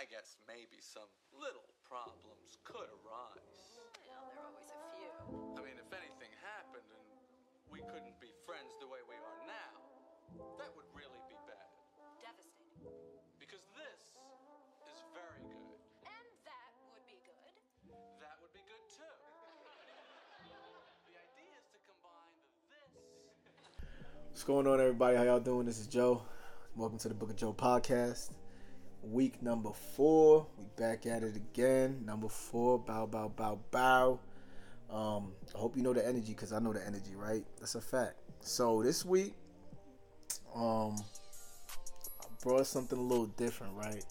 I guess maybe some little problems could arise. Well, there are always a few. I mean, if anything happened and we couldn't be friends the way we are now, that would really be bad. Devastating. Because this is very good. And that would be good. That would be good too. The idea is to combine the this. What's going on, everybody? How y'all doing? This is Jo. Welcome to the Book of Jo podcast. Week number four. We back at it again. Number four. Bow, bow, bow, bow. Um, I hope you know the energy because I know the energy, right? That's a fact. So this week, um, I brought something a little different, right?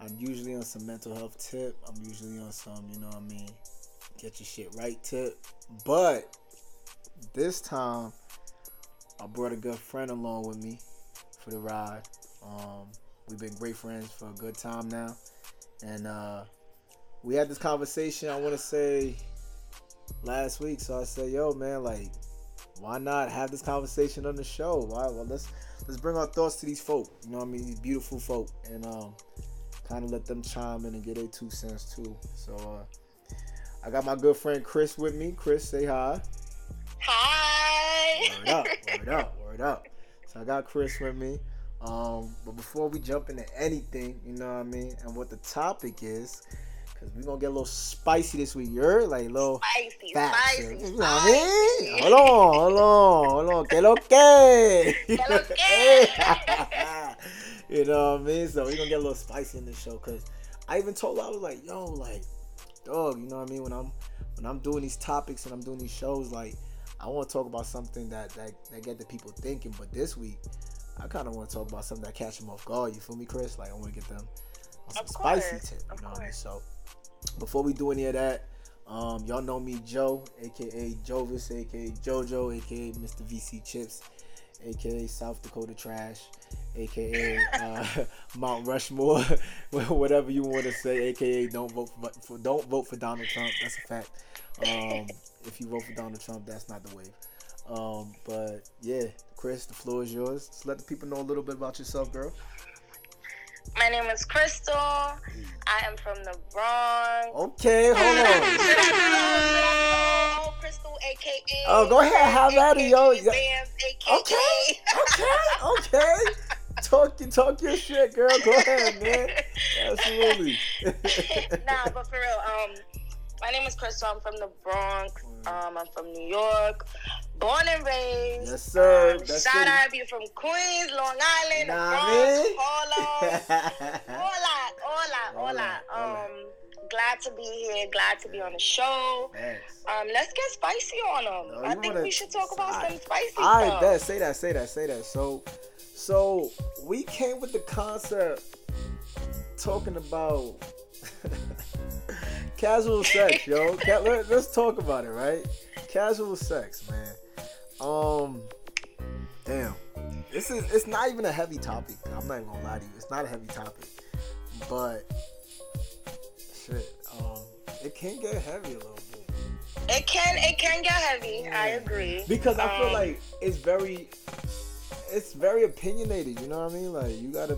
I'm usually on some mental health tip. I'm usually on some, you know what I mean, get your shit right tip. But this time, I brought a good friend along with me for the ride. Um, we've been great friends for a good time now, and uh, we had this conversation. I want to say last week, so I said, "Yo, man, like, why not have this conversation on the show? Why? Well, let's let's bring our thoughts to these folk. You know what I mean? These beautiful folk, and um, kind of let them chime in and get their two cents too. So uh, I got my good friend Chris with me. Chris, say hi. Hi. Word up, word up, word up. So I got Chris with me. Um, but before we jump into anything, you know what I mean, and what the topic is, because we're gonna get a little spicy this week. You're like a little Spicy, fat, spicy. You know what I mean? Hold on, hold on, hold on. Que lo que? Que lo que? you know what I mean? So we're gonna get a little spicy in this show, cause I even told her I was like, yo, like, dog, you know what I mean? When I'm when I'm doing these topics and I'm doing these shows, like, I want to talk about something that that that get the people thinking. But this week, I kind of want to talk about something that catch them off guard. You feel me, Chris? Like, I want to get them on some Of spicy course, tip. You of know what I mean? So before we do any of that, um, y'all know me, Jo, aka Jovis, aka JoJo, aka Mr. VC Chips, aka South Dakota Trash, aka uh, Mount Rushmore, whatever you want to say, aka don't vote for, for don't vote for Donald Trump. That's a fact. Um, if you vote for Donald Trump, that's not the wave. Um, but yeah, Chris, the floor is yours. Just let the people know a little bit about yourself, girl. My name is Crystal. I am from the Bronx. Okay, hold on. do the- should I do the- Crystal, aka. Oh, go ahead, have at it, yo. AKA Vance, aka. Okay, okay, okay. Talk your talk your shit, girl. Go ahead, man. Absolutely. nah, but for real, um, my name is Crystal. I'm from the Bronx. Um, I'm from New York. Born and raised. Yes, sir. Um, That's shout out you're from Queens, Long Island, Nah. Bronx, Harlem. Hola, hola, Hola, hola. hola. Um, glad to be here. Glad to be on the show. Um, let's get spicy on them. No, I think wanna- we should talk about Alright. some spicy All right, stuff. bet. Say that. Say that. Say that. So, so we came with the concept talking about casual sex, yo. Let, let's talk about it, right? Casual sex, man. Um, damn. This is. It's not even a heavy topic. I'm not even gonna lie to you. It's not a heavy topic, but shit. Um, it can get heavy a little bit. It can it can get heavy. I agree. because I feel Um, like it's very it's very opinionated you know what i mean like you gotta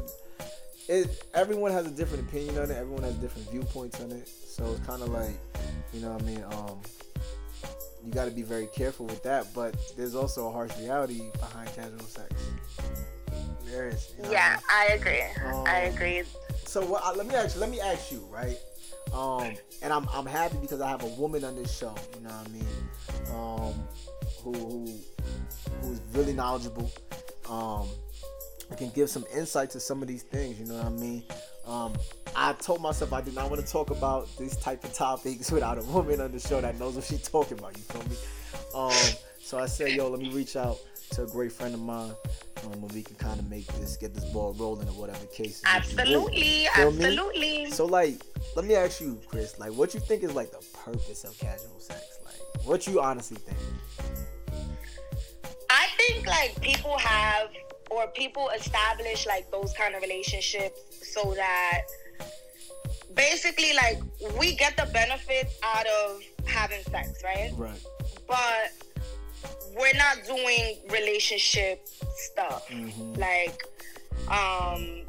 it everyone has a different opinion on it everyone has different viewpoints on it so it's kind of like you know what i mean um you got to be very careful with that but there's also a harsh reality behind casual sex there is you know what I Yeah, mean? I agree. I Um, agree. so what, uh, let me ask you, let me ask you, right? Um, and I'm, I'm happy because I have a woman on this show. You know what I mean? Um, who who who's really knowledgeable. Um, who can give some insight to some of these things. You know what I mean? Um, I told myself I did not want to talk about this type of topics without a woman on the show that knows what she's talking about. You feel me? Um, so I said, yo, let me reach out to a great friend of mine. Um, and we can kind of make this, get this ball rolling, or whatever case. be. Absolutely, me? absolutely. So like, let me ask you, Chris, like, what you think is like the purpose of casual sex? Like, what you honestly think? I think like people have or people establish like those kind of relationships so that basically like we get the benefits out of having sex, right? Right. But we're not doing relationship stuff. Mhm. Like um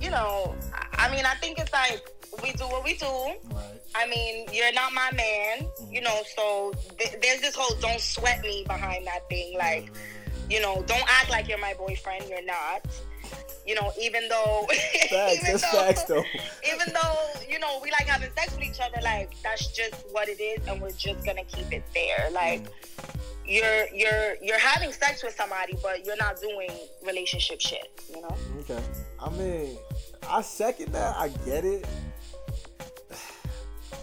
you know, I mean, I think it's like we do what we do. Right. I mean, you're not my man, Mm-hmm. you know, so th- there's this whole don't sweat me behind that thing. Like, you know, don't act like you're my boyfriend. You're not. You know, even though, Facts. even though, facts though. even though you know we like having sex with each other, like that's just what it is, and we're just gonna keep it there. Like, you're you're you're having sex with somebody, but you're not doing relationship shit. You know. Okay. I mean, I second that. I get it.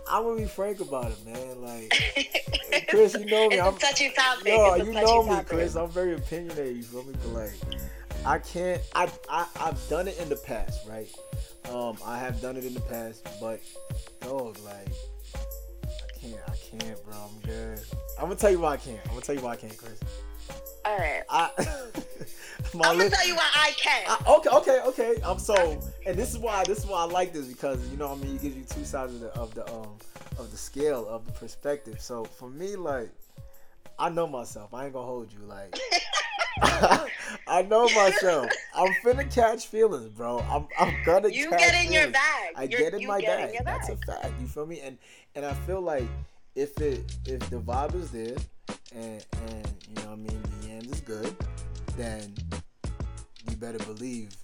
I'm gonna be frank about it, man. Like, Chris, you know me. I'm, a touchy topic. yo, you know me, topic. Chris. I'm very opinionated. You feel me? But like, I can't. I, I I've done it in the past, right? Um, I have done it in the past, but dog, like, I can't. I can't, bro. I'm good. I'm gonna tell you why I can't. I'm gonna tell you why I can't, Chris. All right. I. I'm gonna tell you why I can. I, okay, okay, okay. I'm so, and this is why this is why I like this because you know what I mean. It gives you two sides of the of the um of the scale of the perspective. So for me, like, I know myself. I ain't gonna hold you. Like, I know myself. I'm finna catch feelings, bro. I'm I'm gonna. you catch get in your bag. I You're- get in my get bag. In That's bag. a fact. You feel me? And and I feel like if it if the vibe is there and and you know what I mean the end is good, then you better believe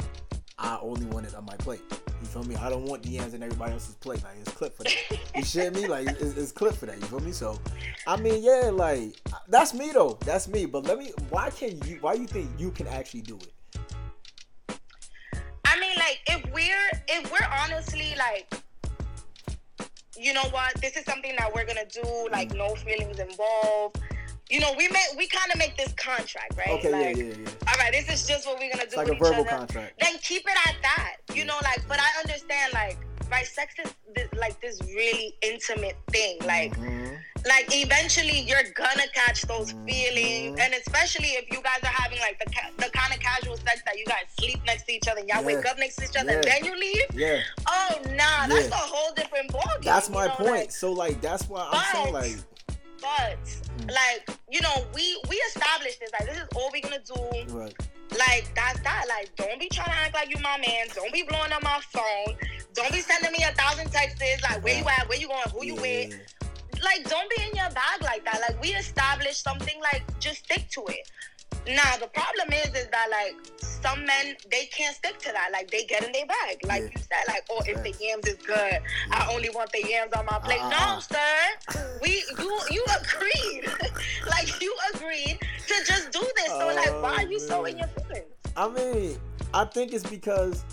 I only want it on my plate. You feel me? I don't want the yams in everybody else's plate. Like it's clip for that. You shit me? Like it's, it's clip for that. You feel me? So, I mean, yeah, like that's me though. That's me. But let me. Why can you? Why you think you can actually do it? I mean, like, if we're if we're honestly like, you know what, this is something that we're gonna do, like, no feelings involved. You know, we make we kind of make this contract, right? Okay, like, yeah, yeah, yeah. All right, this is just what we're gonna do It's like a verbal other. contract. Then keep it at that. You know, like, but I understand, like, right, sex is this, like this really intimate thing, like. Mhm. like eventually you're gonna catch those Mm-hmm. feelings and especially if you guys are having like the, ca- the kind of casual sex that you guys sleep next to each other and y'all wake up next to each other and Yeah. then you leave Yeah. oh nah that's Yeah. a whole different ballgame That's you my know, point. like, so like that's why I'm saying like but Mm. like you know we we established this. Like this is all we're gonna do. Right. like that's that. Like don't be trying to act like you my man. Don't be blowing up my phone. Don't be sending me a thousand texts. Like where you at? Where you going? Who you Yeah, with? Like don't be in your bag like that. Like we established something. Like just stick to it. Now the problem is is that like some men they can't stick to that. Like they get in their bag. Like Yeah. you said, like, oh if the yams is good, I only want the yams on my plate. Uh-uh. No, sir. We you you agreed. like you agreed to just do this. So like why are you Oh, so in your oh, feelings? I mean, I think it's because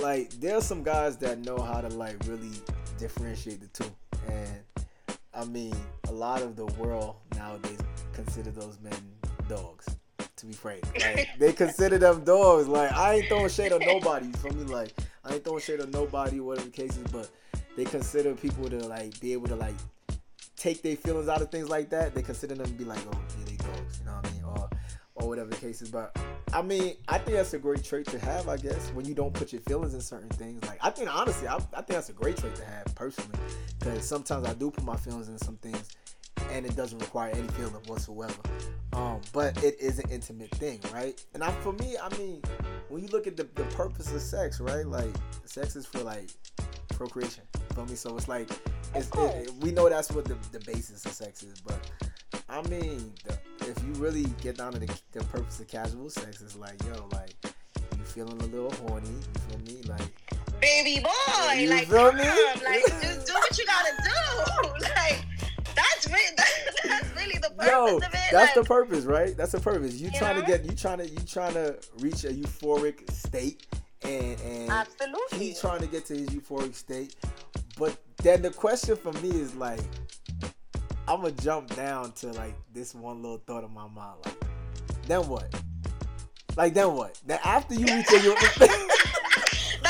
like there's some guys that know how to like really differentiate the two. And I mean, a lot of the world nowadays consider those men dogs. Be frank, like they consider them dogs. Like I ain't throwing shade on nobody. You feel me? Like I ain't throwing shade on nobody, whatever the case is. But they consider people to like be able to like take their feelings out of things like that. They consider them to be like, oh, yeah, they dogs. You know what I mean? Or or whatever the case is. But I mean, I think that's a great trait to have. I guess when you don't put your feelings in certain things. Like I think honestly, I, I think that's a great trait to have personally. Because sometimes I do put my feelings in some things, and it doesn't require any feeling whatsoever. Um, but it is an intimate thing, right? And I, for me, I mean, when you look at the, the purpose of sex, right? Like sex is for like procreation. Feel me? So it's like it's, it, we know that's what the, the basis of sex is, but I mean, the, if you really get down to the, the purpose of casual sex, it's like, yo, like you feeling a little horny, you feel me? Like Baby boy, You like feel come, me? like just do what you gotta do. Like that's really the purpose yo, of it. that's the purpose, right? That's the purpose. You You trying to get, you trying to, you trying to reach a euphoric state, and and Absolutely. he's trying to get to his euphoric state. But then the question for me is like, I'm gonna jump down to like this one little thought in my mind. Like, then what? Like then what? Then after you reach your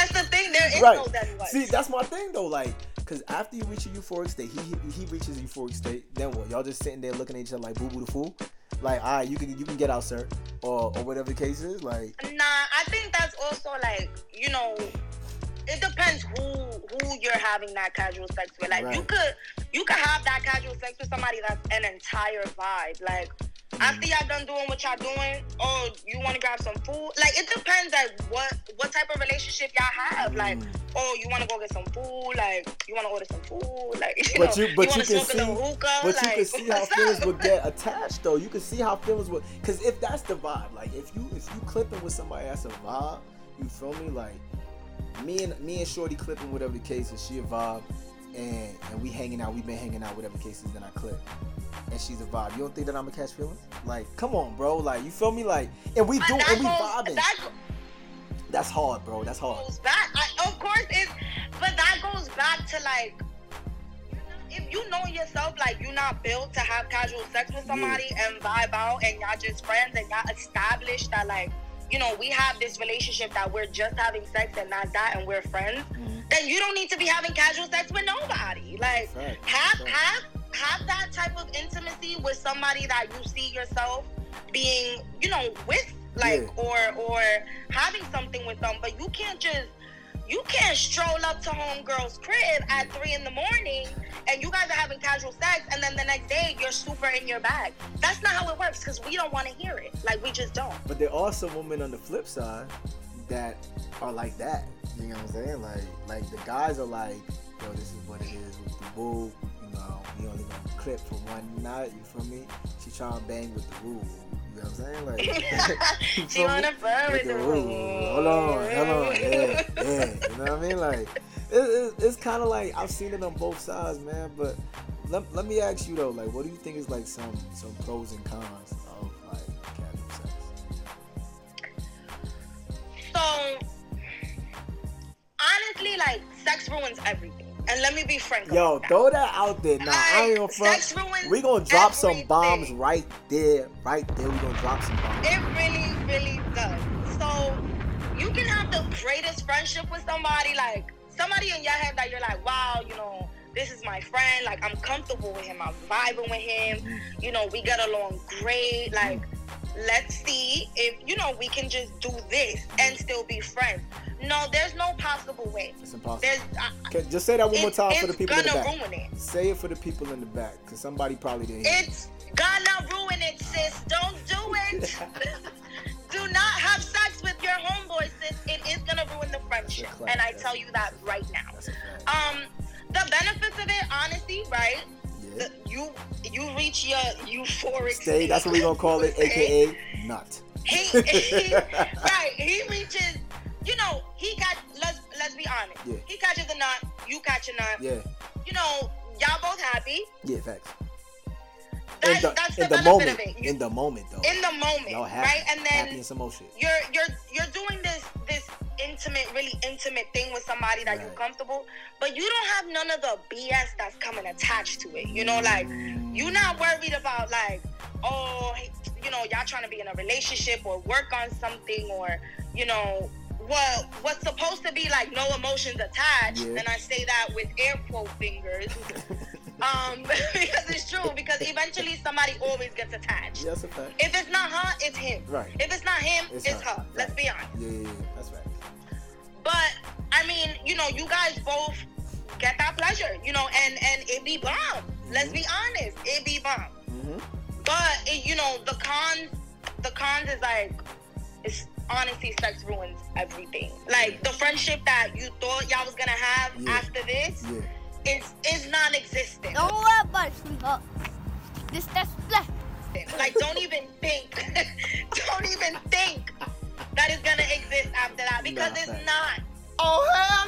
That's the thing. There is right. no what. See, that's my thing though. Like, cause after you reach a euphoric state, he he, he reaches a euphoric state. Then what? Y'all just sitting there looking at each other like boo boo the fool. Like, all right, you can you can get out, sir, or or whatever the case is. Like, Nah, I think that's also like you know, it depends who who you're having that casual sex with. Like you could you could have that casual sex with somebody that's an entire vibe. Like After y'all done doing what y'all doing, oh, you want to grab some food? Like it depends, like what what type of relationship y'all have. Like, Mm. oh, you want to go get some food? Like, you want to order some food? Like, you But know, you, but you, wanna can see, hookah? but you can see how feelings would get attached, though. You can see how feelings would, because if that's the vibe, like if you if you clipping with somebody that's a vibe, you feel me? Like me and me and Shorty clipping, whatever the case is, she a vibe, and and we hanging out, We've been hanging out, whatever the case is, then I clip. And she's a vibe. You don't think that I'm a catch feelings? Like, come on, bro. Like, you feel me? Like, and we do, and we vibing. That That's hard, bro. That's hard. back. I, of course, it's but that goes back to like. If you know yourself, like you're not built to have casual sex with somebody and vibe out, and y'all just friends, and y'all established that, like, you know, we have this relationship that we're just having sex and not that, and we're friends, Mhm. then you don't need to be having casual sex with nobody. Like, Fact. have Fact. have have that type of intimacy with somebody that you see yourself being, you know, with, like, Yeah. or or having something with them. But you can't just you can't stroll up to homegirl's crib at three in the morning and you guys are having casual sex and then the next day you're super in your bag. That's not how it works because we don't want to hear it. Like we just don't. But there are some women on the flip side that are like that. You know what I'm saying? Like, like the guys are like, yo, this is what it is with the woo. You know, we only gonna clip for one night. You feel me? She trying to bang with the woo. You know what I'm saying? Like, she wanna fun with the woo. Hold on, hold on, yeah, yeah. You know what I mean? Like, it, it, it's kind of like I've seen it on both sides, man. But let, let me ask you though, like, what do you think is like some some pros and cons of like casual sex? So honestly, like sex ruins everything. And let me be frank. Yo, throw that out there. Nah, I ain't gonna front. We gonna drop some bombs right there, right there. We gonna drop some bombs. It really, really does. So you can have the greatest friendship with somebody, like somebody in your head that you're like, wow, you know, this is my friend. Like I'm comfortable with him. I'm vibing with him. Mm-hmm. You know, we get along great. Like, let's see if you know we can just do this and still be friends. No, there's no possible way. It's impossible. There's uh, just say that one more time for the people in the gonna back. ruin it. Say it for the people in the back, cause somebody probably didn't. hear. It's gonna ruin it, sis. Don't do it. do not have sex with your homeboy, sis. It is gonna ruin the friendship, and I tell you that right now. That's a fact. Um, the benefits reach your euphoric Stay. That's what we're gonna call it, state. aka nut. He, he right. He reaches. You know, he got. Let's let's be honest. Yeah. He catches a nut. You catch a nut. Yeah. You know, y'all both happy. Yeah. Facts. That, in the, that's in the, the benefit moment. of it. You- In the moment, though. in the moment, Y'all happy. right? And then happy and some more shit. you're you're you're doing this intimate, really intimate thing with somebody that you're comfortable, but you don't have none of the BS that's coming attached to it. You know, like you're not worried about like, oh, you know, y'all trying to be in a relationship or work on something or you know. What what's supposed to be like no emotions attached, Yeah. and I say that with air quote fingers, um, because it's true. Because eventually somebody always gets attached. Yeah, that's a fact. If it's not her, it's him. Right. If it's not him, It's it's, her. her. Let's be honest. Yeah, yeah, yeah. That's fact. But I mean, you know, you guys both get that pleasure, you know, and and it be bomb. Let's be honest, it be bomb. Mm-hmm. But it, you know, the cons, the cons is like, it's honestly sex ruins everything. Like the friendship that you thought y'all was gonna have Yeah. after this Yeah. is is non-existent. Don't worry about it, sweetheart. This that's left. Like, don't even think, don't even think that it's gonna exist after that because Nah, it's not. Oh hell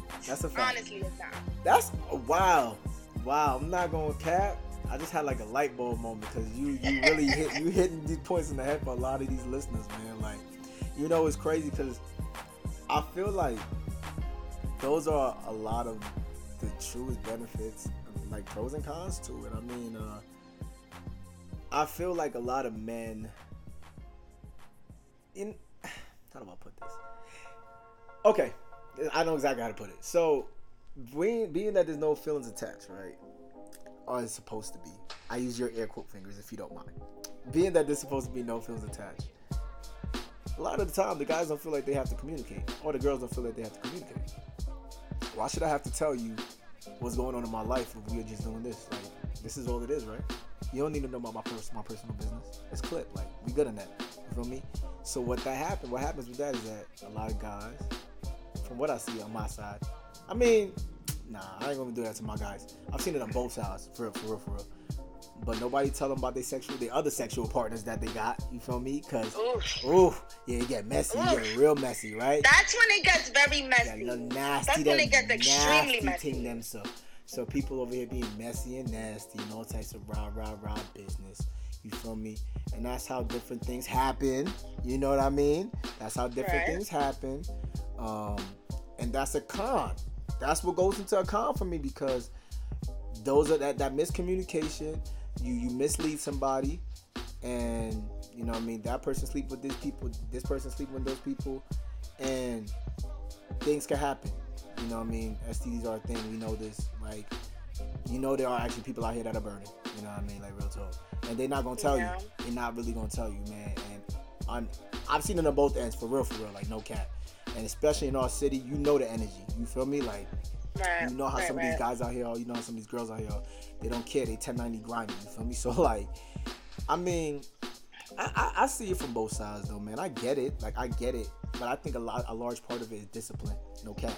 no! That's a fact. Honestly, it's not. That's wow, wow. I'm not going to cap. I just had like a light bulb moment because you you really hit you hitting these points in the head for a lot of these listeners, man. Like, you know, it's crazy because I feel like those are a lot of the truest benefits, like pros and cons to it. I mean, uh, I feel like a lot of men in how do I put this? Okay, I know exactly how to put it. So, being, being that there's no feelings attached, right? Or it's supposed to be. I use your air quote fingers if you don't mind. Being that there's supposed to be no feelings attached. A lot of the time, the guys don't feel like they have to communicate, or the girls don't feel like they have to communicate. Why should I have to tell you what's going on in my life if we're just doing this? Like, this is all it is, right? You don't need to know about my pers- my personal business. It's clip. Like we good on that. You feel me? So what that happened? What happens with that is that a lot of guys, from what I see on my side, I mean, nah, I ain't gonna do that to my guys. I've seen it on both sides, for real, for real, for real. But nobody tell them about their sexual, their other sexual partners that they got. You feel me? Cause, Oof. ooh, yeah, it get messy. You get real messy, right? That's when it gets very that messy. little nasty, That's when that it gets extremely messy. Thing them so, so people over here being messy and nasty and all types of rah rah rah business. You feel me? And that's how different things happen. You know what I mean? That's how different Right. things happen. Um, and that's a con. That's what goes into a con for me because those are that that miscommunication. You you mislead somebody, and you know what I mean that person sleep with these people, this person sleep with those people, and things can happen. You know what I mean? STDs are a thing. We know this. Like, you know there are actually people out here that are burning. You know what I mean? Like real talk. And they're not gonna tell Yeah. you. They're not really gonna tell you, man. And on, I've seen it on both ends, for real, for real. Like no cap. And especially in our city, you know the energy. You feel me? Like Right. you know how right, some of these guys out here, you know how some of these girls out here, they don't care. They 1090 grinding. You feel me? So like, I mean, I, I, I see it from both sides though, man. I get it. Like I get it, but I think a lot, a large part of it is discipline. No cap.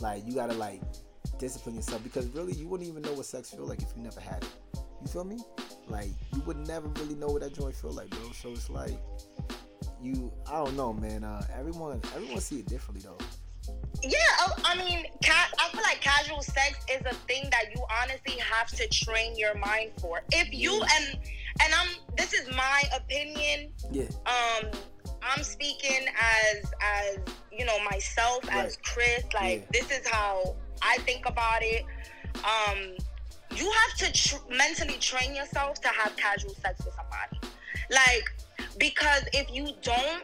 Like you gotta like discipline yourself because really you wouldn't even know what sex feel like if you never had it. You feel me? Like you would never really know what that joint feel like, bro. So it's like you, I don't know, man. Uh, everyone, everyone see it differently though. Yeah, oh, I mean, ca- I feel like casual sex is a thing that you honestly have to train your mind for. If you and and I'm this is my opinion. Yeah. Um, I'm speaking as as you know myself as Chris. Like Yeah. this is how I think about it. Um, you have to tr- mentally train yourself to have casual sex with somebody. Like because if you don't,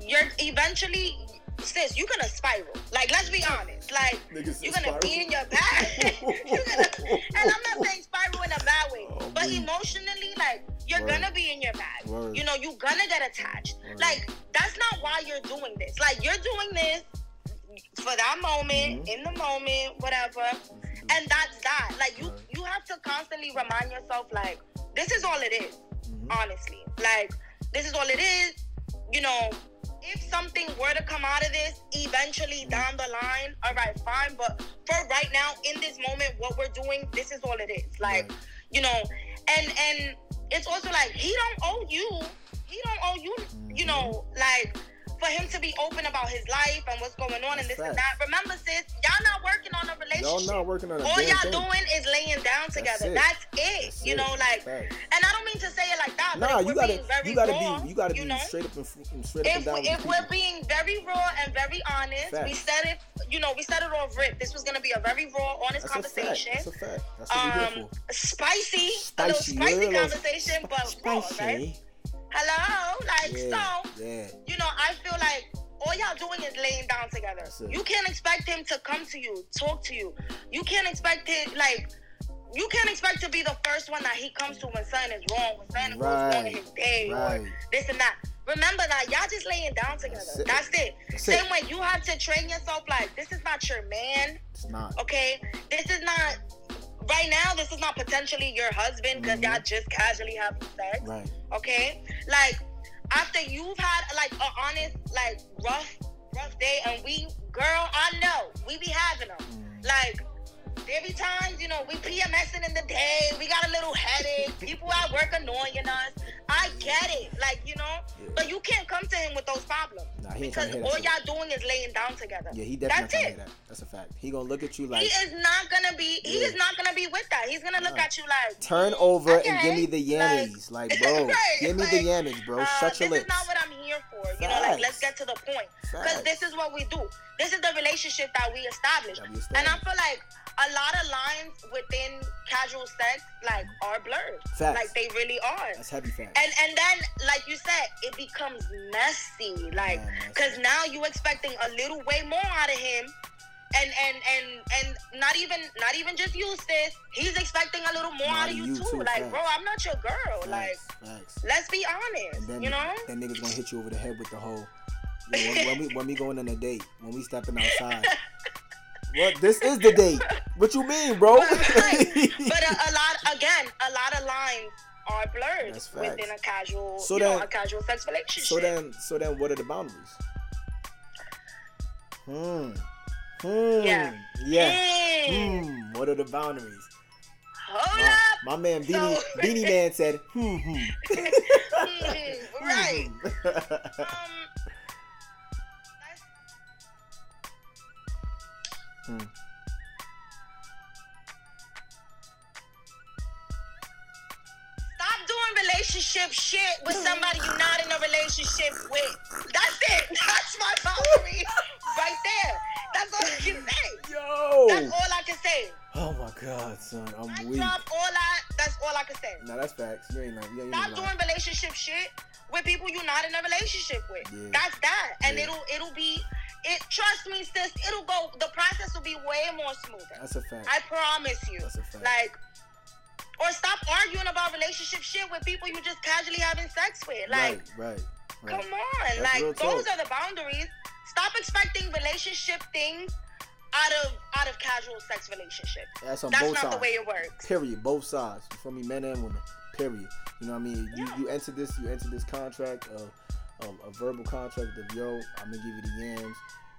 you're eventually sis, you're gonna spiral. Like let's be honest. Like Niggas you're gonna be in your bag. you're gonna, and I'm not saying spiral in a bad way, Oh, but please. emotionally, like you're Word. gonna be in your bag. Word. You know, you're gonna get attached. Word. Like that's not why you're doing this. Like you're doing this for that moment, Mhm. in the moment, whatever. And that's that. Like you, you have to constantly remind yourself, like this is all it is Mhm. honestly. Like, this is all it is. You know, if something were to come out of this eventually down the line, all right, fine. But for right now, in this moment, what we're doing, this is all it is. Like, you know, and and it's also like he don't owe you. He don't owe you. You Mhm. know, like for him to be open about his life and what's going on and this That's and that. Remember, sis, y'all not working on a relationship. Y'all not working on a relationship. all y'all thing. doing is laying down together. it. That's it. That's you it. know, like Facts. and I don't mean to say it like that, but Nah, if you we're gotta, being very you gotta raw, be, you gotta you be know, straight up and and straight up if and down. if we're people. being very raw and very honest, we Facts. said it. You know, we said it off rip. This was gonna be a very raw, honest That's a fact. conversation. That's a fact. That's what Um, for. spicy, a Spicy, little spicy yeah, conversation, but raw, spicy. right? Hello, like Yeah, so. yeah. I feel like all y'all doing is laying down together. You can't expect him to come to you, talk to you. You can't expect him like you can't expect to be the first one that he comes to when something is wrong, when something goes wrong in his day right. or this and that. Remember that y'all just laying down together. That's it. That's it. That's Same it. way you have to train yourself like this is not your man, It's not. okay? This is not right now, this is not potentially your husband because Mhm. y'all just casually having sex Right. okay? Like after you've had like a honest, like rough, rough day, and we, girl, I know we be having them. Mm. Like there time, you know, we PMSing in the day, we got a little headache, people at work annoying us. I get it, like you know, Yeah. but you can't come to him with those problems Nah, because tryna hear that all shit. y'all doing is laying down together. Yeah, he That's definitely gonna it. that. That's a fact. He gonna look at you like he is not gonna be. He Yeah. is not gonna be with that. He's gonna look Nah. at you like turn over and give me the yammies. Like, bro, Right, give me like, the yammies, bro. Uh, Shut your lips. this is not what I'm here for. You know, like let's get to the point. Because this is what we do. This is the relationship that we established. That we And I feel like a lot of lines within casual sex like are blurred. Facts. Like they really are. That's heavy facts. And and then like you said, it becomes messy. Like Yeah, cause now you expecting a little way more out of him. And and and and not even not even just you, sis. He's expecting a little more More out of you, too. Like, facts. bro, I'm not your girl. Like, Facts, facts. let's be honest. Then you know? that nigga's gonna hit you over the head with the whole. You know, when, when we when we going on a date, when we stepping outside. well, this is the date. What you mean, bro? But, right. but a, a lot again, a lot of lines are blurred within a casual, So you know, then- a casual sex relationship. so then, so then, what are the boundaries? Hmm. Hmm. Yeah. Yeah. Mm. Hmm. What are the boundaries? Hold My, up. my man Beenie So- Beenie Man said, hmm, hmm. Mm, right. hmm. Um. Hmm. Stop doing relationship shit with somebody you're not in a relationship with. That's it. That's my boundary right there. That's all I can say. Yo. That's all I can say. Oh my God, son, I I'm weak. drop all I. That's all I can say. No, that's facts. You ain't lying. You ain't Stop lying. doing relationship shit with people you're not in a relationship with. Yeah. That's that, and Yeah. it'll it'll be. It trust me, sis. It'll go. The process will be way more smoother. That's a fact. I promise you. That's a fact. Like, or stop arguing about relationship shit with people you just casually having sex with. Like, right, right, right. come on. That's like, those are the boundaries. Stop expecting relationship things out of out of casual sex relationships. That's on That's both not sides. the way it works. Period. Both sides. You feel me? Men and women. Period. You know what I mean? You Yeah. you enter this you enter this contract, uh, a, a verbal contract of yo, I'm gonna give you the yams.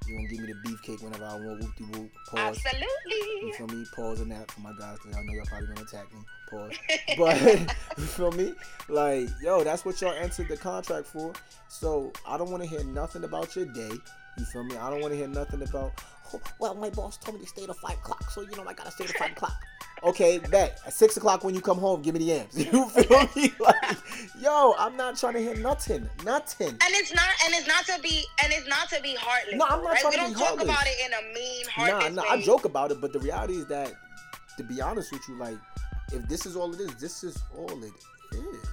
You gonna give me the beefcake whenever I want. Whoop de whoop. Pause. Absolutely. You feel me? Pause on that for my guys because I know y'all probably gonna attack me. Pause. But you feel me? Like, yo, that's what y'all entered the contract for. So I don't want to hear nothing about your day. You feel me? I don't want to hear nothing about. "Oh, well, my boss told me to stay to five o'clock, so you know I gotta stay to five o'clock. Okay, bet at six o'clock when you come home, give me the yams. You feel me? Like, yo, I'm not trying to hear nothing, nothing. And it's not, and it's not to be, and it's not to be heartless. No, I'm not right? trying We to don't be talk about it in a mean, Nah, heartless nah, way. I joke about it, but the reality is that, to be honest with you, like, if this is all it is, this is all it is.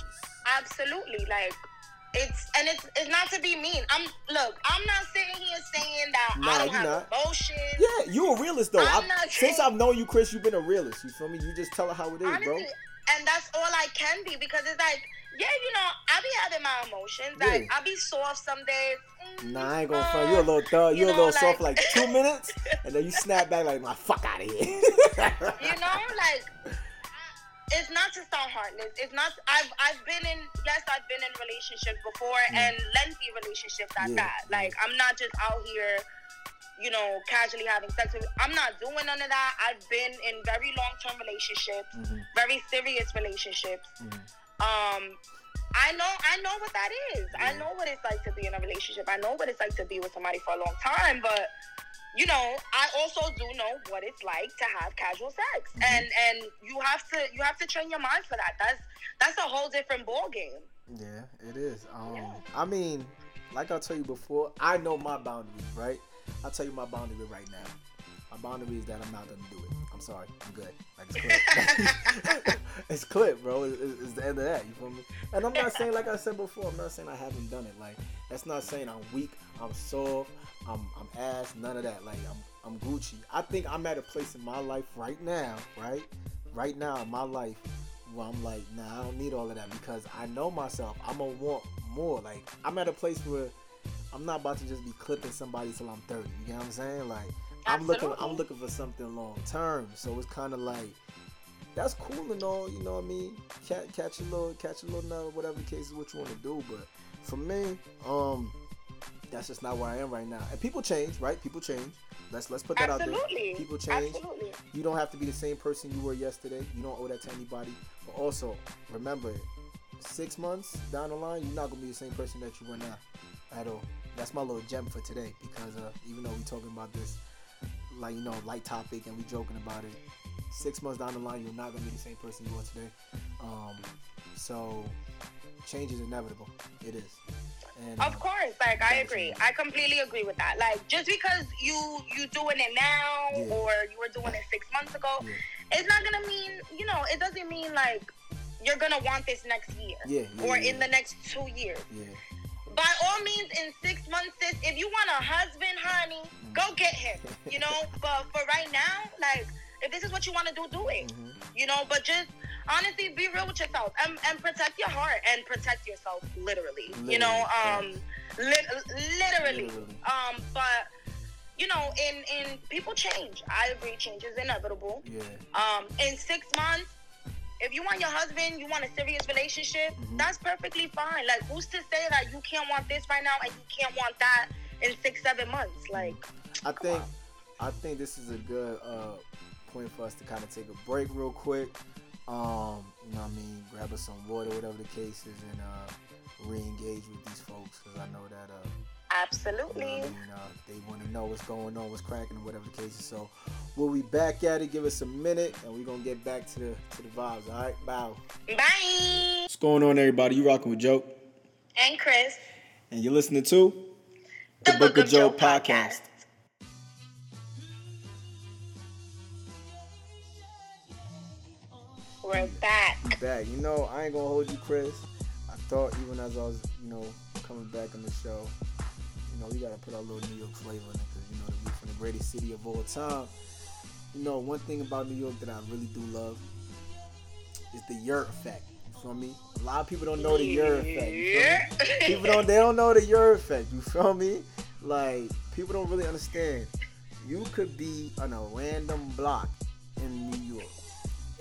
Absolutely, like it's and it's it's not to be mean. I'm look, I'm not sitting here saying that Nah, I don't have not. emotions. Yeah, you're a realist though. I'm I- not since I've known you, Chris, you've been a realist. You feel me? You just tell her how it is, Honestly, bro. and that's all I can be because it's like, yeah, you know, I be having my emotions. Like Yeah. I be soft some days. Mm, Nah, I ain't gonna uh, front. You a little thug. You, you a know, little soft for like- like two minutes, and then you snap back like, "My fuck out of here." You know, like it's not to sound heartless. It's not. I've I've been in. Yes, I've been in relationships before and lengthy relationships at Mm. Yeah, that. Like I'm not just out here, you know, casually having sex with. I'm not doing none of that. I've been in very long term relationships, Mhm. very serious relationships. Mhm. Um. I know, I know what that is. I know what it's like to be in a relationship. I know what it's like to be with somebody for a long time. But you know, I also do know what it's like to have casual sex, Mhm. and and you have to you have to train your mind for that. That's that's a whole different ball game. yeah, it is. Um, Yeah. I mean, like I tell you before, I know my boundaries, right? I'll tell you my boundary right now. My boundary is that I'm not gonna do it. I'm sorry. I'm good. Like it's clip. it's clip, bro. It's, it's it's the end of that. You feel me? And I'm not saying, like I said before, I'm not saying I haven't done it. Like that's not saying I'm weak. I'm soft. I'm I'm ass. None of that. Like I'm I'm Gucci. I think I'm at a place in my life right now, right? Right now in my life where I'm like, nah, I don't need all of that because I know myself. I'm gonna want more. Like I'm at a place where I'm not about to just be clipping somebody till I'm 30. You know what I'm saying? Like I'm looking, I'm looking for something long term. So it's kind of like that's cool and all. You know what I mean? Catch, catch a little, catch a little nut, whatever the case is, what you want to do. But for me, um, that's just not where I am right now. And people change, right? People change. Let's let's put that out Absolutely, there. People change. Absolutely. You don't have to be the same person you were yesterday. You don't owe that to anybody. But also, remember, six months down the line, you're not gonna be the same person that you were now at all. That's my little gem for today because uh, even though we're talking about this, like you know, light topic and we joking about it, six months down the line, you're not gonna be the same person you were today. Um, so change is inevitable. It is. And Of course, like I agree. I completely agree with that. Like just because you you doing it now Yeah. or you were doing it six months ago, Yeah. it's not gonna mean you know. It doesn't mean like you're gonna want this next year Yeah, or in the next two years. yeah, By all means, in six months, sis, if you want a husband, honey, go get him. You know. but for right now, like if this is what you want to do, do it. Mhm. You know. But just honestly, be real with yourself and, and protect your heart and protect yourself literally. You know. Literally, Um. Lit- literally. Literally. Um. But you know, in in people change. I agree, change is inevitable. Yeah. Um, in six months, if you want your husband, you want a serious relationship, Mm-hmm. that's perfectly fine. Like, who's to say that you can't want this right now and you can't want that in six, seven months? Like, I think I think this is a good uh, point for us to kind of take a break real quick. Um, you know what I mean? Grab us some water, whatever the case is, and uh, re-engage with these folks because I know that uh, you know absolutely. what I mean, uh, they want to know what's going on, what's cracking, or whatever the case is. So we'll be back at it. Give us a minute, and we're gonna get back to the to the vibes. All right, bow. Bye. What's going on, everybody? You rocking with Jo, And Chris, and you're listening to the, Book, of Jo, podcast. We're back. back. You know, I ain't gonna hold you, Chris. I thought even as I was, you know, coming back on the show, you know, we gotta put our little New York flavor in it because you know we're from the greatest city of all time. You know, one thing about New York that I really do love is the yurt effect. You feel me? A lot of people don't know the yurt effect. You feel me? Yeah. People don't they don't know the yurt effect. You feel me? Like people don't really understand. You could be on a random block in New York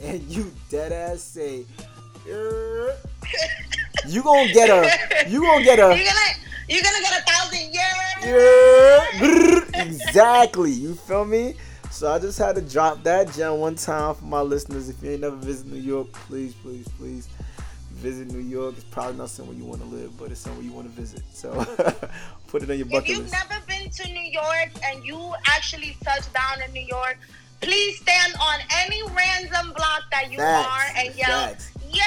and you dead ass say, "Er," you gonna get a, you gonna get You're gonna you're gonna get a thousand years. Brrr, exactly. You feel me? So I just had to drop that gem one time for my listeners. If you ain't never visited New York, please, please, please visit New York. It's probably not somewhere you want to live, but it's somewhere you want to visit. So put it on your bucket. If you've list. never been to New York and you actually touch down in New York, please stand on any random block that you Facts, are and yell, facts. "Yeah!"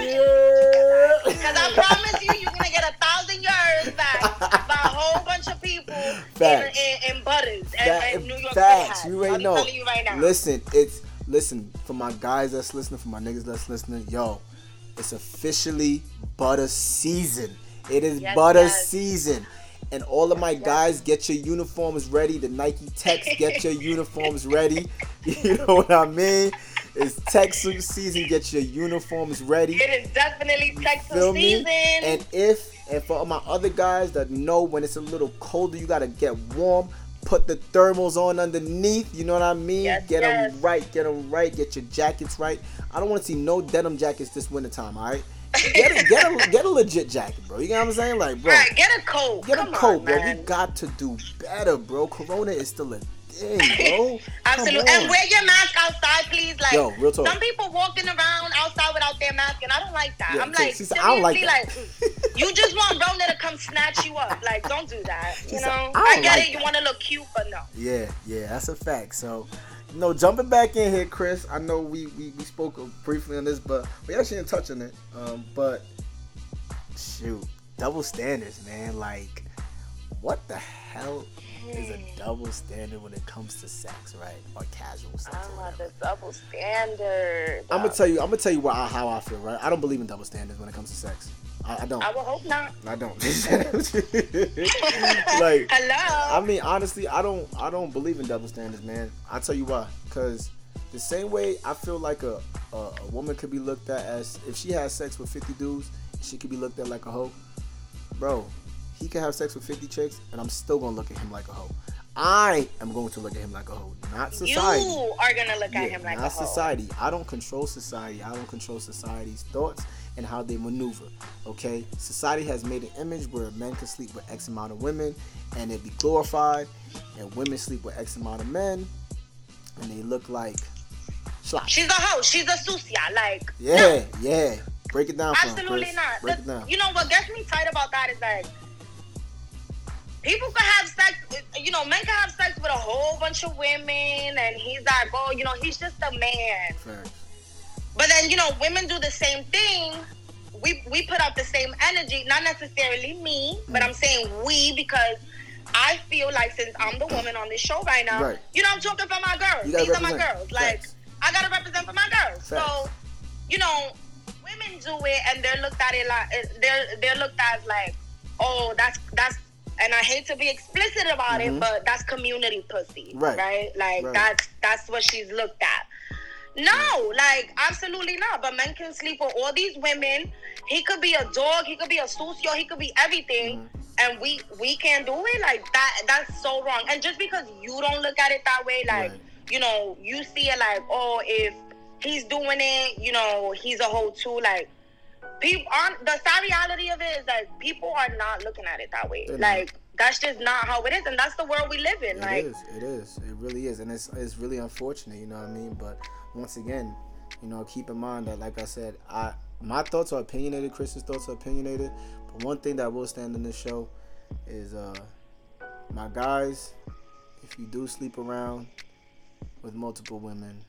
Yeah. Because I promise you, you're gonna get a thousand yards back by a whole bunch of people in, Facts. in, in Butters and, That- and New York facts. City. You already know. you right now. Listen, it's listen for my guys that's listening, for my niggas that's listening. Yo, it's officially butter season. It is Yes, butter yes. season. And all of my guys, get your uniforms ready. The Nike Techs, get your uniforms ready. You know what I mean? It's tech suit season. Get your uniforms ready. It is definitely Techs season. And if and for my other guys that know when it's a little colder, you gotta get warm. Put the thermals on underneath. You know what I mean? Yes, get them right. Get them right. Get your jackets right. I don't want to see no denim jackets this wintertime. All right? Get a, get a get a legit jacket, bro. You know what I'm saying? Like, bro, right, get a coat. get Come a coat, on, bro. man. We got to do better, bro. Corona is still a thing, bro. Absolutely. And wear your mask outside, please. Like Yo, real talk. some people walking around outside without their mask, and I don't like that. Yeah, I'm like, I don't like seriously, that. like, mm, you just want Rona to come snatch you up. Like, don't do that. She You said, know, "I I, get like it. You want to look cute, but no. Yeah, yeah, that's a fact. So, you know, jumping back in here, Chris. I know we we, we spoke briefly on this, but we actually didn't touch on it. Um, but shoot, double standards, man. Like, what the hell is a double standard when it comes to sex, right? Or casual sex. Oh, whatever. the double standard. I'm gonna tell you. I'm gonna tell you why, how I feel. Right? I don't believe in double standards when it comes to sex. I, I don't. I will hope not. I don't. like, Hello. I mean, honestly, I don't I don't believe in double standards, man. I'll tell you why. Cause the same way I feel like a, a a woman could be looked at as if she has sex with 50 dudes, she could be looked at like a hoe. Bro, he can have sex with 50 chicks, and I'm still gonna look at him like a hoe. I am going to look at him like a hoe, not society. you are gonna look at Yeah, him like not a hoe. Not society. I don't control society. I don't control society's thoughts and how they maneuver. Okay, society has made an image where men can sleep with X amount of women and it be glorified, and women sleep with X amount of men and they look like schlop. She's a hoe. She's a sucia. Like, Yeah, yeah. Break it down him, Absolutely not. Break The- it down. You know what gets me tight about that is like people can have sex. with- You know, men can have sex with a whole bunch of women, and he's like, oh, you know, he's just a man. Facts. But then, you know, women do the same thing. We we put out the same energy. Not necessarily me, but I'm saying we because. I feel like since I'm the woman on this show right now, Right. you know, I'm talking for my girls. These are my girls. Like, Facts. I gotta represent for my girls. Facts. So, you know, women do it, and they're looked at it like they're they're looked at like, oh, that's that's, and I hate to be explicit about Mhm. it, but that's community pussy, Right. Right? Like Right. that's that's what she's looked at. No, like absolutely not. But men can sleep with all these women. He could be a dog. He could be a sucio. He could be everything. Mm-hmm. and we we can't do it like that that's so wrong and just because you don't look at it that way like Right. you know you see it like oh if he's doing it you know he's a hoe too like people on the sad reality of it is that people are not looking at it that way They're not. like that's just not how it is and that's the world we live in It like is. It is. It really is, and it's it's really unfortunate. You know what I mean? But once again, you know, keep in mind that, like I said, I my thoughts are opinionated. Chris's thoughts are opinionated. But one thing that will stand in this show is, uh, my guys, if you do sleep around with multiple women,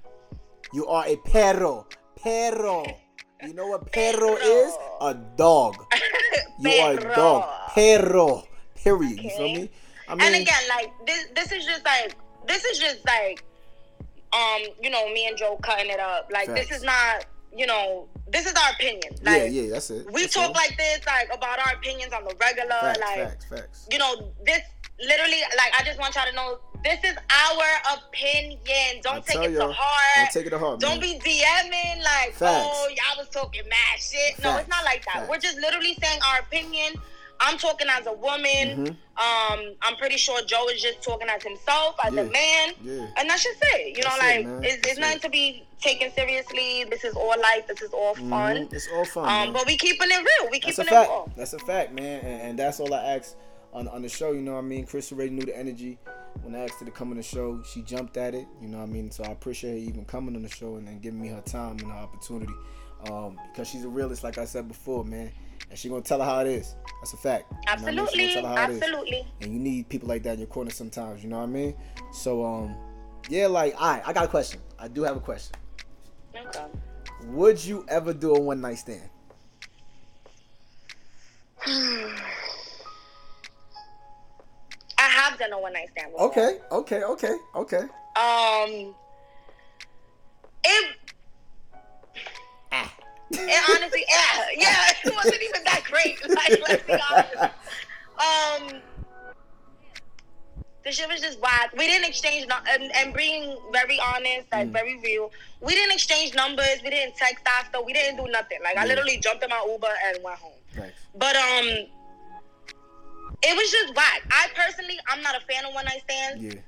you are a perro. Perro. You know what perro is? A dog. You are a dog. Perro. Period. You feel Okay. me? I and again, like this, this is just like this is just like, um, you know, me and Jo cutting it up. Like Facts. this is not, you know, this is our opinion. yeah, Like yeah, that's it. we That's talk like this, like about our opinions on the regular. facts, like facts, facts. you know, this literally, like I just want y'all to know, this is our opinion. Don't I take it to heart. Don't take it to heart, Don't man. be DMing like, Facts. oh, y'all was talking mad shit. No, it's not like that. Facts. We're just literally saying our opinion. I'm talking as a woman. Mhm. Um, I'm pretty sure Jo is just talking as himself, as Yeah. a man. Yeah. And that's just it. You know, That's it, like man. it's, it's nothing it. to be taken seriously. This is all life. This is all fun. Mhm. It's all fun. Um, man. but we keeping it real. We keeping it fact. raw. That's a fact, man. And, and that's all I asked on, on the show. You know what I mean? Chris already knew the energy. When I asked her to come on the show, she jumped at it. You know what I mean? So I appreciate her even coming on the show and, and giving me her time and her opportunity. Um, because she's a realist, like I said before, man. And she gonna tell her how it is. That's a fact. You know I mean? Absolutely, tell her how it is. absolutely. And you need people like that in your corner sometimes. You know what I mean? So um, yeah, like, all right, I got a question. I do have a question. Okay. Would you ever do a one night stand? I have done a one night stand. before. Okay, okay, okay, okay. Um. It. It honestly, yeah, yeah, it wasn't even that great. Like, let's be honest. Um, the shit was just whack. We didn't exchange, nu- and, and being very honest, like Mm. very real, we didn't exchange numbers. We didn't text after. We didn't do nothing. Like I literally jumped in my Uber and went home. Thanks. But um, it was just whack. I personally, I'm not a fan of one night stands. Yeah.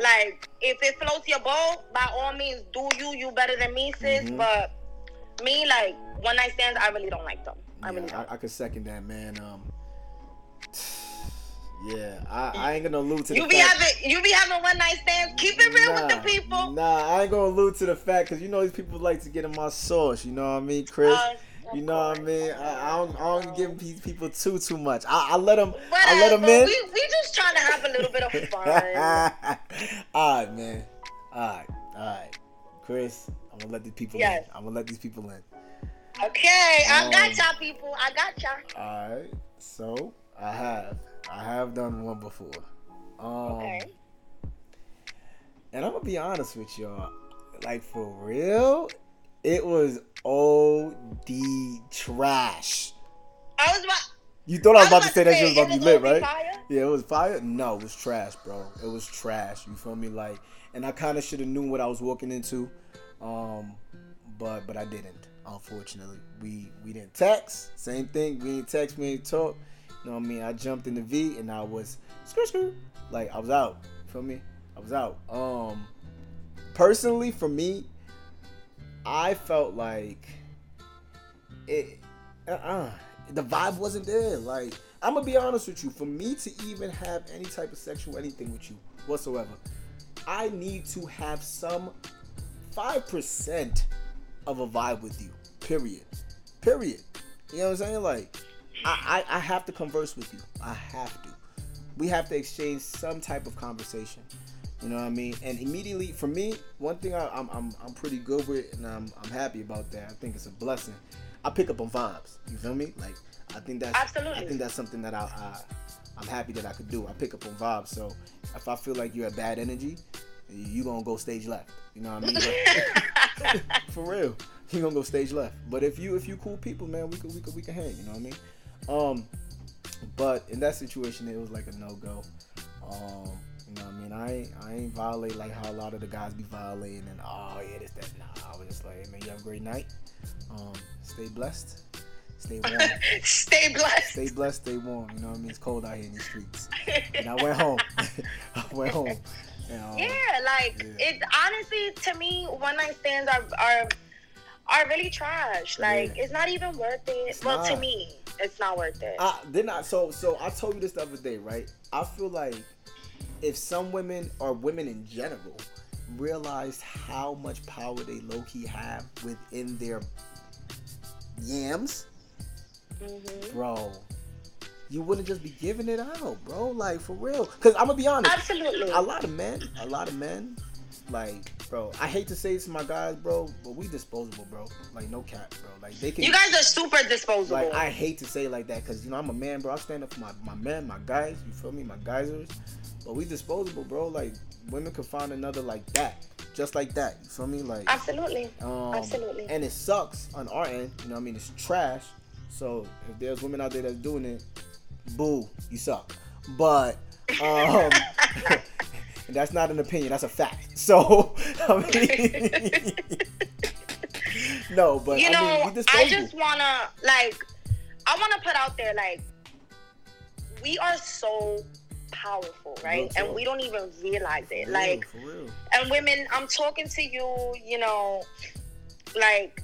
Like, if it floats your boat, by all means, do you. You better than me, sis. Mhm. But me, like, one night stands, I really don't like them. I really don't. I, I could second that, man. Um, yeah, I, I ain't gonna allude to the You be fact. having, you be having one night stands. Keep it real with the people. Nah, I ain't gonna allude to the fact because you know these people like to get in my sauce. You know what I mean, Chris? Uh, you know what I mean? I, I don't, I don't give these people too too much. I, I let them, I let them in. We, we just trying to have a little bit of fun. all right, man. All right, all right, Chris. I'm gonna let these people Yes. in. I'm gonna let these people in. okay, I Um, got y'all, people. I got y'all. All right. So I have, I have done one before. Um, Okay. And I'm gonna be honest with y'all, like for real, it was OD trash. I was about. You thought I was I about to say that shit was about to be lit, right? fire? Yeah, it was fire. No, it was trash, bro. It was trash. You feel me? Like, and I kind of should have knew what I was walking into, um, but but I didn't. Unfortunately, we we didn't text. Same thing. We didn't text. We didn't talk. You know what I mean? I jumped in the V and I was skirt skirt. Like I was out. Feel me? I was out. Um, personally, for me, I felt like it. Uh-uh. The vibe wasn't there. Like I'm gonna be honest with you. For me to even have any type of sexual anything with you whatsoever, I need to have some five percent of a vibe with you. Period. Period. You know what I'm saying? Like I, I I have to converse with you. I have to. We have to exchange some type of conversation. You know what I mean? And immediately, for me, one thing I, I'm, I'm I'm pretty good with, and I'm I'm happy about that. I think it's a blessing. I pick up on vibes. You feel me? Like I think that's Absolutely. I think that's something that I, I I'm happy that I could do. I pick up on vibes. So if I feel like you're at bad energy, you gonna go stage left. You know what I mean? For real, you gonna go stage left. But if you if you cool people, man, we could we could we can hang. You know what I mean? Um, but in that situation, it was like a no go. Um, you know what I mean? I ain't I ain't violate like how a lot of the guys be violating and oh yeah this that. Nah, I was just like, hey, man, you have a great night. Um, stay blessed, Stay warm. Stay blessed. stay blessed, stay warm. You know what I mean? It's cold out here in these streets. And I went home. I went home. And, um, Yeah, like Yeah. it. Honestly, to me, one night stands are are are really trash. Like Yeah. it's not even worth it. It's well, to me, it's not worth it. I did not. So so I told you this the other day, right? I feel like if some women or women in general realized how much power they low key have within their yams, Mhm. bro, you wouldn't just be giving it out, bro. Like for real. Cause I'm gonna be honest. Absolutely. a lot of men, a lot of men, like, bro, I hate to say this to my guys, bro, but we disposable, bro. Like, no cap, bro. Like, they can. You guys are super disposable. like, I hate to say it like that because, you know, I'm a man, bro. I stand up for my, my men, my guys, you feel me? My geysers. But we disposable, bro. Like, women can find another like that. Just like that. You feel me? Like, Absolutely. um, Absolutely. And it sucks on our end. You know what I mean? It's trash. So if there's women out there that's doing it, boo, you suck. But um, that's not an opinion. That's a fact. So I mean, no, but you I know, mean, we I just wanna like, I wanna put out there like, we are so powerful, right? And we don't even realize it. Real, Like, and women, I'm talking to you, you know, like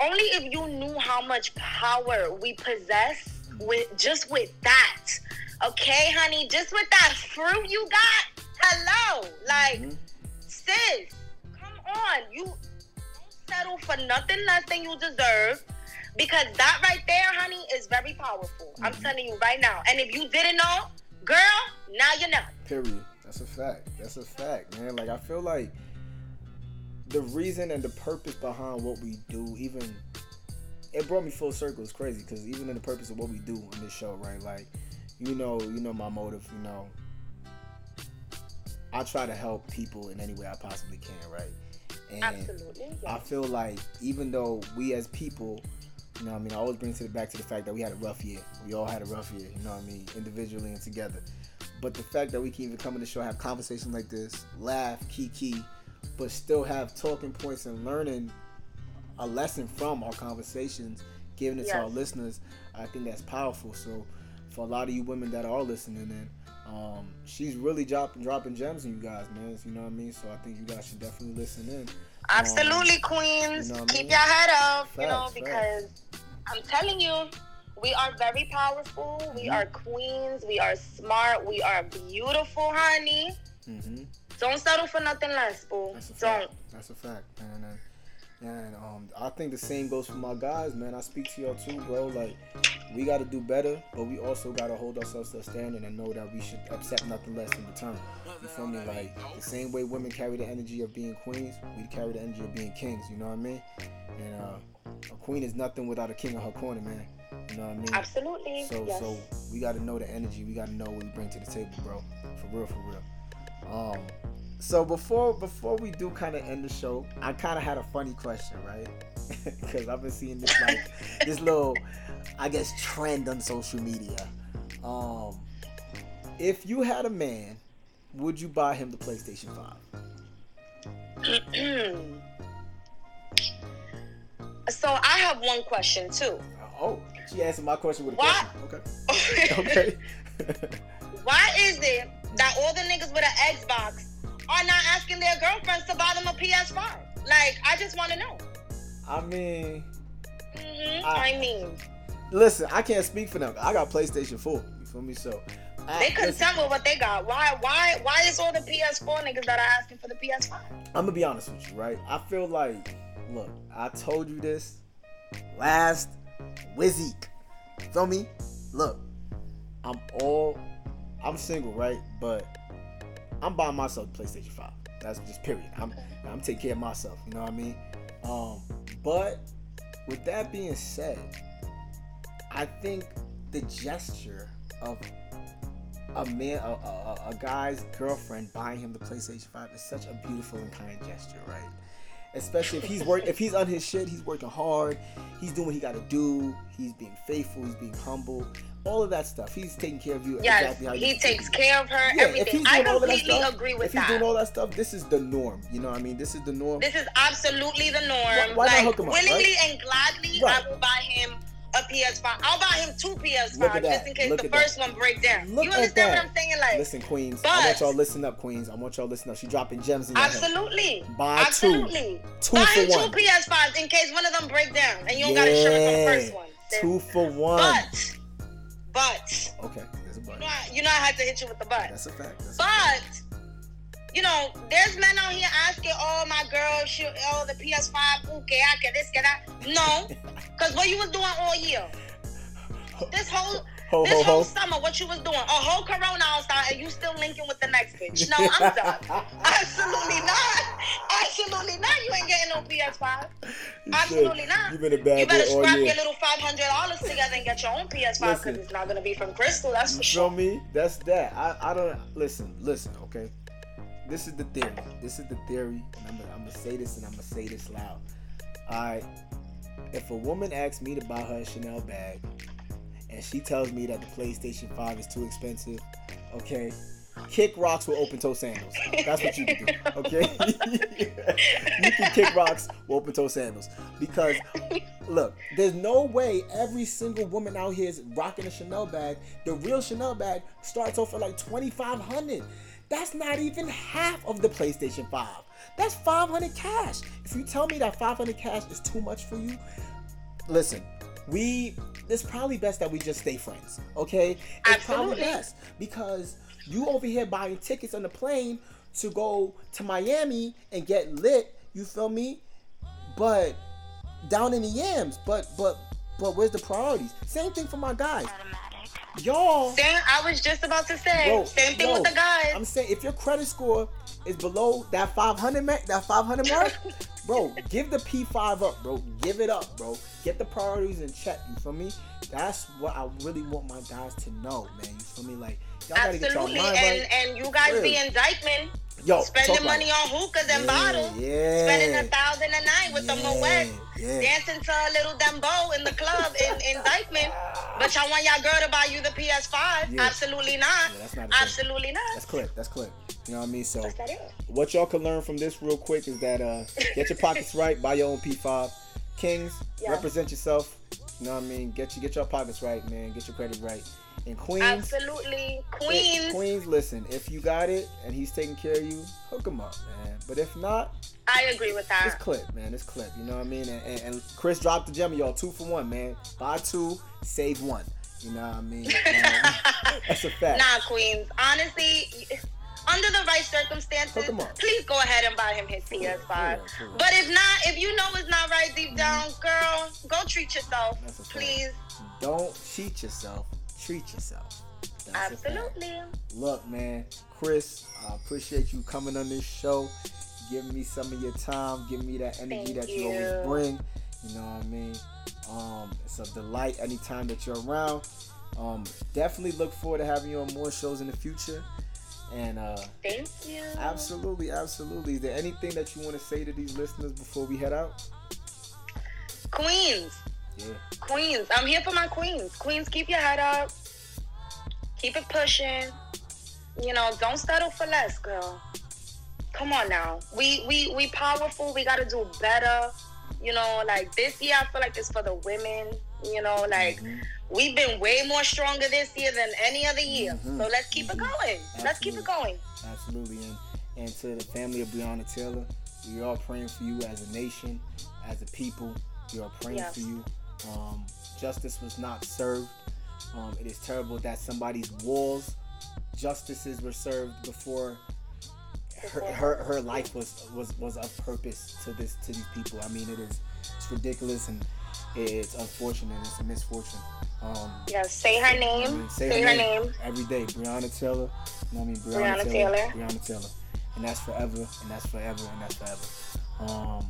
only if you knew how much power we possess with just with that. Okay, honey, just with that fruit you got. Hello. Like, Mhm. sis, come on. You don't settle for nothing less than you deserve. Because that right there, honey, is very powerful. I'm Mhm. telling you right now. And if you didn't know, girl, now you know. Period. That's a fact. That's a fact, man. Like I feel like the reason and the purpose behind what we do, even it brought me full circle. It's crazy because even in the purpose of what we do on this show, right? Like, you know, you know my motive. You know, I try to help people in any way I possibly can, right? And Absolutely. I feel like even though we as people, you know, what I mean, I always bring to the back to the fact that we had a rough year. We all had a rough year, you know what I mean, individually and together. But the fact that we can even come in the show, have conversations like this, laugh, kiki, but still have talking points and learning a lesson from our conversations, giving it to our listeners, I think that's powerful. So for a lot of you women that are listening in, um, she's really dropping dropping gems on you guys, man. You know what I mean? So I think you guys should definitely listen in. Absolutely, queens. you know what I Keep mean? your head up, you know, Facts, because I'm telling you, we are very powerful. We Mhm. are queens. We are smart. We are beautiful, honey. hmm Don't settle for nothing less, boo. That's a Don't. fact. That's a fact, man. And, um, I think the same goes for my guys, man. I speak to y'all too, bro. Like, we got to do better, but we also got to hold ourselves to a standard and know that we should accept nothing less in return. You feel me? Like, the same way women carry the energy of being queens, we carry the energy of being kings. You know what I mean? And uh, a queen is nothing without a king in her corner, man. You know what I mean? Absolutely. So yes. so we got to know the energy. We got to know what we bring to the table, bro. For real, for real. Um, so before before we do kind of end the show, I kind of had a funny question, right? Because I've been seeing this like this little, I guess, trend on social media. Um, if you had a man, would you buy him the PlayStation Five? so I have one question too. Oh, she answered my question with a What? question. Okay. Okay. Why is it that all the niggas with an Xbox are not asking their girlfriends to buy them a PS5? Like, I just want to know. I mean, hmm I- I mean, listen, I can't speak for them. I got PlayStation 4. You feel me? So I, they listen, content with what they got. Why? Why? Why is all the PS4 niggas that are asking for the PS5? I'm gonna be honest with you, right? I feel like, look, I told you this last Wizzy. Feel me? Look, I'm all, I'm single, right? But I'm buying myself PlayStation 5. That's just period. I'm, I'm taking care of myself. You know what I mean? Um, but with that being said, I think the gesture of a man, a, a, a guy's girlfriend buying him the PlayStation 5 is such a beautiful and kind gesture, right? Especially if he's work, if he's on his shit, he's working hard, he's doing what he got to do, he's being faithful, he's being humble, all of that stuff. He's taking care of you Yes, exactly how you he takes care of her. Yeah, if everything. he's I doing all that completely stuff, agree with if he's doing all that stuff, this is the norm. You know what I mean? This is the norm. This is absolutely the norm. Why- why not like hook him up, willingly right? and gladly, Right. I will buy him PS5. I'll buy him two PS5 just in case Look the at that. first one break down. Look you understand what I'm saying? Like, Listen, Queens, I want y'all listen up, Queens. I want y'all listen up. She dropping gems in your head. absolutely, Buy two. absolutely. Two buy for him one. two PS5s in case one of them break down and you don't got insurance on the first one. Two for one. But, but, Okay, there's a you but. know, I, you know I had to hit you with the but. That's a fact. That's a fact. You know, there's men out here asking, "Oh, my girl, she, oh, the PS5, ooh, que I, que this, que that." No, because what you was doing all year, this whole Ho, this ho, whole ho. summer, what you was doing, a whole Corona outside, and you still linking with the next bitch. No, I'm done. Absolutely not. Absolutely not. You ain't getting no PS5. You Absolutely should. not. You've been a bad You better all scrap your little five hundred dollars together and get your own PS5 because it's not gonna be from Crystal. That's You for sure. me? That's that. I, I don't listen. Listen, okay. This is the theory. This is the theory, and I'm gonna, I'm gonna say this and I'm gonna say this loud. All right. If a woman asks me to buy her a Chanel bag, and she tells me that the PlayStation 5 is too expensive, okay, kick rocks with open toe sandals. That's what you can do, okay? you can kick rocks with open toe sandals because look, there's no way every single woman out here is rocking a Chanel bag. The real Chanel bag starts off at like 2500 That's not even half of the PlayStation 5. That's 500 cash. If you tell me that 500 cash is too much for you, listen, we it's probably best that we just stay friends, okay? It's probably best because you over here buying tickets on the plane to go to Miami and get lit, you feel me? But down in the yams, but but but where's the priorities? Same thing for my guys. Y'all Same, I was just about to say, Bro, same thing yo, with the guys. I'm saying if your credit score is below that 500 ma- that 500 mark, bro, give the P5 up, bro. Give it up, bro. Get the priorities in check. You feel me? That's what I really want my guys to know, man. You feel me? Like y'all gotta get y'all Absolutely, mind and right. and you guys Real. being Dyckman, Yo, spending money on hookahs and Yeah, bottles, yeah. spending a thousand a night with the Yeah, Moet, yeah. dancing to a little dembow in the club in in Dyckman. But y'all want y'all girl to buy you the PS5? Yeah. Absolutely not. Not a thing. Absolutely not. That's clip. That's clip. You know what I mean? So That's that it. what y'all can learn from this real quick is that uh get your pockets right, buy your own P5. Kings, represent yourself. You know what I mean? Get you get your pockets right, man. Get your credit right. And Queens, Absolutely, it- Queens. Queens, listen, if you got it and he's taking care of you, hook him up, man. But if not, I agree with that. it's clip, man. It's clip. You know what I mean? And, and, and Chris dropped the gem, y'all. Two for one, man. Buy two, save one. You know what I mean? Um, that's a fact. Nah, Queens. Honestly, under the right circumstances, Hook 'em up. please go ahead and buy him his PS5. for real, for real. But if not, if you know it's not right deep down, girl, go treat yourself, please. Don't cheat yourself. Treat yourself. That's. Absolutely. Look, man, Chris, I appreciate you coming on this show, giving me some of your time, giving me that energy Thank that you. you. always bring. You know what I mean? Um, it's a delight anytime that you're around. Um, definitely look forward to having you on more shows in the future. And uh, Thank you. absolutely, absolutely. Is there anything that you want to say to these listeners before we head out? Queens. Yeah. Queens. I'm here for my queens. Queens, keep your head up. Keep it pushing. You know, don't settle for less, girl. Come on now. We we we powerful. We gotta do better. You know, like this year I feel like it's for the women. You know, like we've been way more stronger this year than any other year. Mhm. So let's keep it Mhm. going. Let's keep it going. Absolutely. And, and to the family of Breonna Taylor, we are praying for you as a nation, as a people. We are praying Yes. for you. Um, justice was not served. Um, it is terrible that somebody's walls, justices were served before her, her, her life was, was was of purpose to this to these people. I mean, it is it's ridiculous and it's unfortunate. It's a misfortune. Um, Yes, say her I name. mean, say, her name. every day. Breonna Taylor. You know what I mean? Breonna Taylor. Breonna Taylor. And that's forever, and that's forever, and that's forever. Um,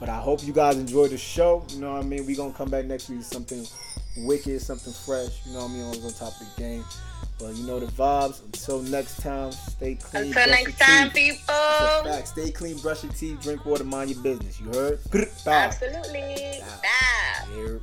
but I hope you guys enjoyed the show. You know what I mean? We're going to come back next week with something wicked, something fresh. You know what I mean? Always on top of the game. But you know the vibes. Until next time, stay clean. Until next time, teeth. People. fact. Stay clean, brush your teeth, drink water, mind your business. You heard? Bye. Absolutely. Wow. Bye. Here.